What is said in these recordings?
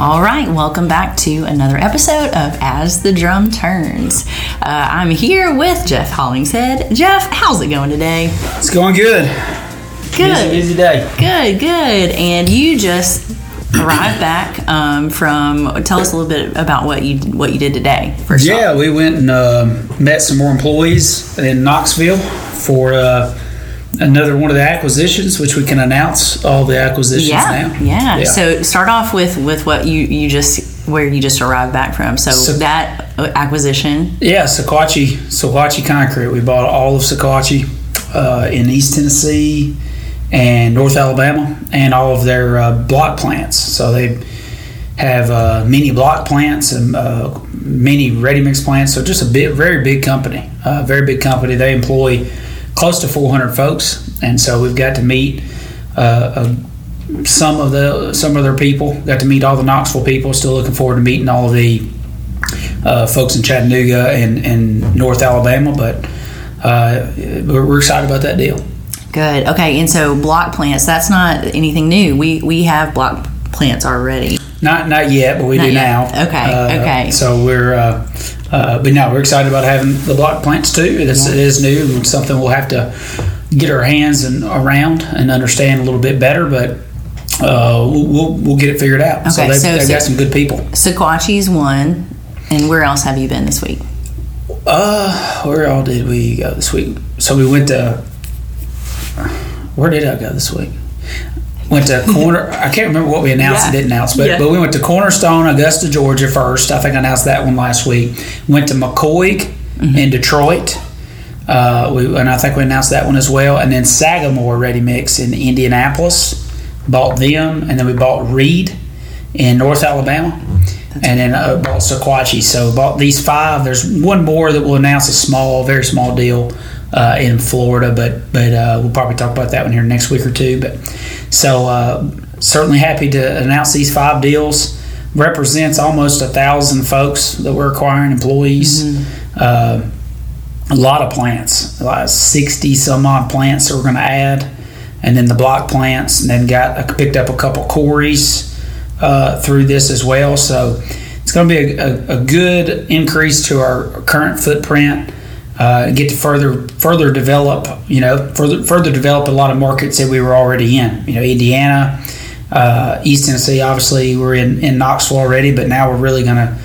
All right, welcome back to another episode of As the Drum Turns. Uh, I'm here with Jeff Hollingshead. Jeff, how's it going today? It's going good. Good. Busy, busy day. Good, good. And you just arrived back um, from. Tell us a little bit about what you what you did today. First off. Yeah, we went and uh, met some more employees in Knoxville for uh, another one of the acquisitions, which we can announce all the acquisitions Yeah, now. yeah, yeah. So start off with with what you you just where you just arrived back from. So, So- that uh, acquisition. Yeah, Sequatchie, Sequatchie Concrete. We bought all of Sequatchie uh, in East Tennessee and North Alabama, and all of their uh, block plants. So they have uh, mini block plants and uh, mini ready mix plants. So just a bit very big company. Uh, very big company. They employ close to 400 folks, and so we've got to meet. Uh, uh, some of the some of their people got to meet all the Knoxville people. Still looking forward to meeting all the uh, folks in Chattanooga and, and North Alabama, but uh, we're, excited about that deal. Good. Okay, and so block plants. That's not anything new. We we have block plants already. Not not yet, but we Not do yet. now. Okay, Uh, okay. So we're, uh, but no, we're excited about having the block plants too. It's, It is new and something we'll have to get our hands and around and understand a little bit better, but. Uh, we'll, we'll, we'll get it figured out. so Okay, they've, so- they've so- got some good people. Sequatchie's one, and where else have you been this week? Uh, where all did we go this week? So we went to. Where did I go this week? Went to corner. I can't remember what we announced and didn't announce, but Yeah. but we went to Cornerstone, Augusta, Georgia first. I think I announced that one last week. Went to McCoy Mm-hmm. in Detroit. Uh, we, and I think we announced that one as well. And then Sagamore Ready Mix in Indianapolis. Bought them, and then we bought Reed in North Alabama, and then uh, bought Sequatchie. So bought these five. There's one more that we'll announce a small, very small deal uh, in Florida, but but uh, we'll probably talk about that one here next week or two. But so uh, certainly happy to announce these five deals. Represents almost a thousand folks that we're acquiring employees. Uh, a lot of plants, like 60 some odd plants that we're going to add, and then the block plants, and then got I picked up a couple quarries uh, through this as well. So it's going to be a, a, a good increase to our current footprint. Uh, get to further further develop, you know, further further develop a lot of markets that we were already in. You know, Indiana, uh, East Tennessee. Obviously, we're in in Knoxville already, but now we're really going to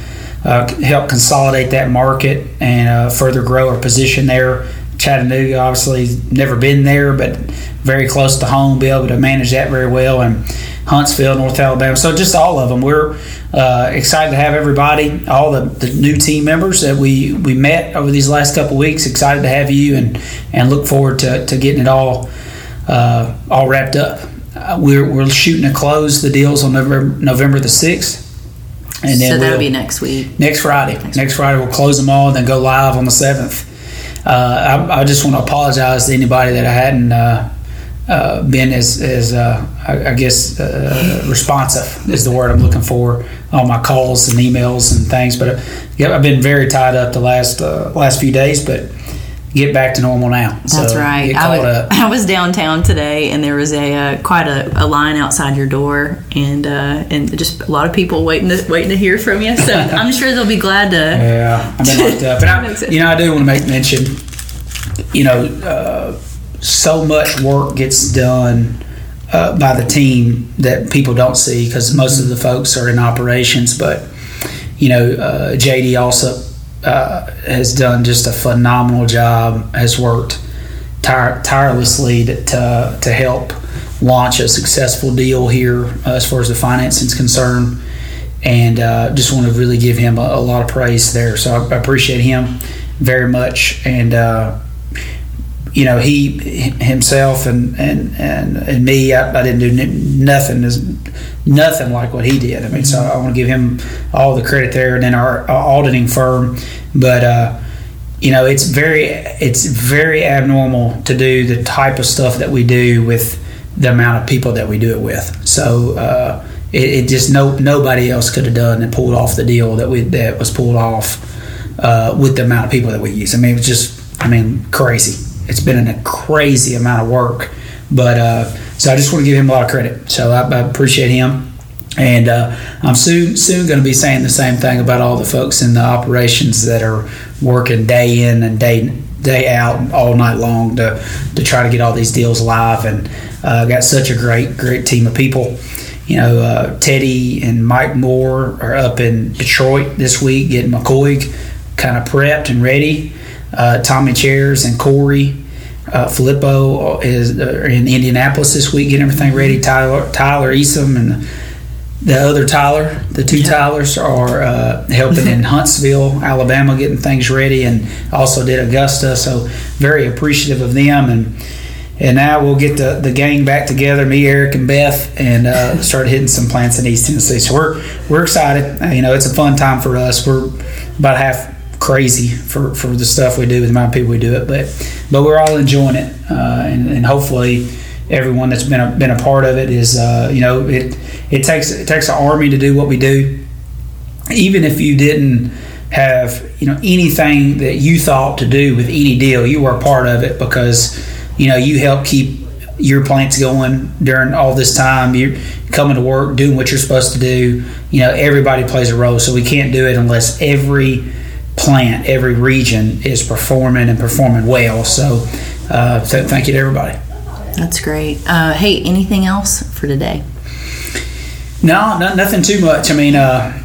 uh, help consolidate that market and uh, further grow our position there. Chattanooga, obviously, never been there, but very close to home, be able to manage that very well. And Huntsville, North Alabama. So just all of them. We're uh, excited to have everybody, all the, the new team members that we, we met over these last couple weeks. Excited to have you and, and look forward to, to getting it all uh, all wrapped up. Uh, we're, we're shooting to close the deals on November, November the 6th. And so that'll we'll- be next week. Next Friday. Next, Friday we'll close them all and then go live on the seventh. Uh, I, I just want to apologize to anybody that I hadn't uh, been as, as uh, I, I guess uh, responsive is the word I'm looking for on my calls and emails and things. But uh, yeah, I've been very tied up the last uh, last few days, but get back to normal now. That's So right. I was. I was downtown today, and there was a uh, quite a, a line outside your door, and uh, and just a lot of people waiting to waiting to hear from you. So I'm sure they'll be glad to. Yeah, I've been locked up. But I, you know, I do want to make mention. You know, uh, so much work gets done uh, by the team that people don't see because most of the folks are in operations. But you know, uh, JD also uh, has done just a phenomenal job. Has worked tire- tirelessly to, to help launch a successful deal here uh, as far as the financing is concerned and uh, just want to really give him a, a lot of praise there. So I, I appreciate him very much, and uh, you know he himself and and and, and me. I, I didn't do nothing as nothing like what he did. I mean, so I want to give him all the credit there, and then our, our auditing firm, but. Uh, you know, it's very it's very abnormal to do the type of stuff that we do with the amount of people that we do it with. So uh, it, it just no nobody else could have done and pulled off the deal that we that was pulled off uh, with the amount of people that we use. I mean, it was just I mean crazy. It's been a crazy amount of work, but uh, so I just want to give him a lot of credit. So I, I appreciate him. And uh, I'm soon soon going to be saying the same thing about all the folks in the operations that are working day in and day day out all night long to to try to get all these deals live. And uh, got such a great great team of people. You know, uh, Teddy and Mike Moore are up in Detroit this week getting McCoy kind of prepped and ready. Uh, Tommy Chairs and Corey uh, Filippo is uh, in Indianapolis this week getting everything ready. Tyler Tyler and the other Tyler, the two yeah. Tylers are uh, helping in Huntsville, Alabama, getting things ready, and also did Augusta. So very appreciative of them, and and now we'll get the, the gang back together, me, Eric, and Beth, and uh, start hitting some plants in East Tennessee. So we're we're excited. Uh, you know, it's a fun time for us. We're about half crazy for, for the stuff we do with the amount of people we do it, but but we're all enjoying it, uh, and, and hopefully everyone that's been a, been a part of it is uh, you know it it takes it takes an army to do what we do. Even if you didn't have you know anything that you thought to do with any deal, you were a part of it because you know you help keep your plants going during all this time. You're coming to work, doing what you're supposed to do. You know everybody plays a role, so we can't do it unless every plant, every region is performing and performing well. So, uh, so thank you to everybody. That's great. Uh, hey, anything else for today? No, not, nothing too much. I mean, uh,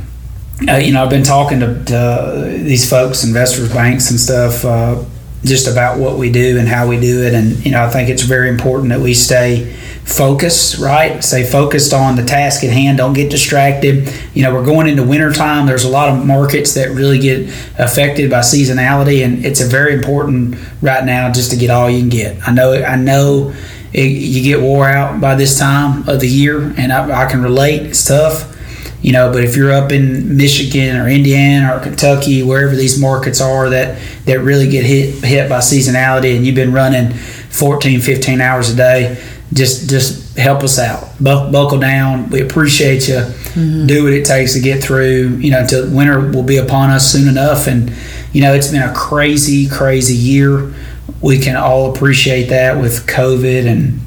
uh, you know, I've been talking to, to, these folks, investors, banks, and stuff, uh, just about what we do and how we do it. And you know, I think it's very important that we stay focused, right? Stay focused on the task at hand. Don't get distracted. You know, we're going into wintertime. There's a lot of markets that really get affected by seasonality, and it's a very important right now just to get all you can get. I know. I know it, you get wore out by this time of the year, and I, I, can relate. It's tough, you know. But if you're up in Michigan or Indiana or Kentucky, wherever these markets are that that really get hit hit by seasonality, and you've been running 14, 15 hours a day, just just help us out. buckle down. We appreciate you. Mm-hmm. Do what it takes to get through. You know, until winter will be upon us soon enough, and you know it's been a crazy, crazy year we can all appreciate that with COVID and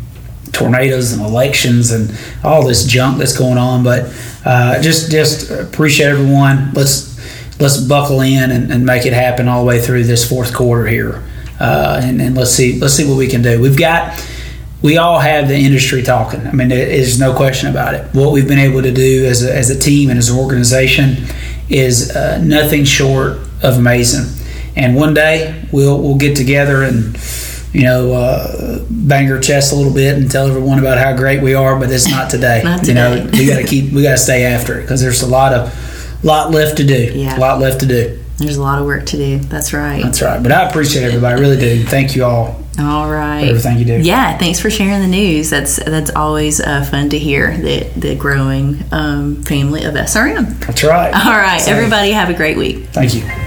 tornadoes and elections and all this junk that's going on. But uh, just just appreciate everyone. Let's let's buckle in and, and, make it happen all the way through this fourth quarter here, uh, and, and, let's see let's see what we can do. We've got. We all have the industry talking. I mean, there's no question about it. What we've been able to do as a, as a team and as an organization is uh, nothing short of amazing and one day we'll we'll get together and you know uh, bang our chest a little bit and tell everyone about how great we are. But it's not today. not today. You know, we got to keep we got to stay after it because there's a lot of lot left to do. Yeah, a lot left to do. There's a lot of work to do. That's right. That's right. But I appreciate everybody. I really do. Thank you all. All right. everything you do. Yeah. Thanks for sharing the news. That's that's always uh, fun to hear the the growing um, family of SRM. That's right. All right. Everybody have a great week. Thank you.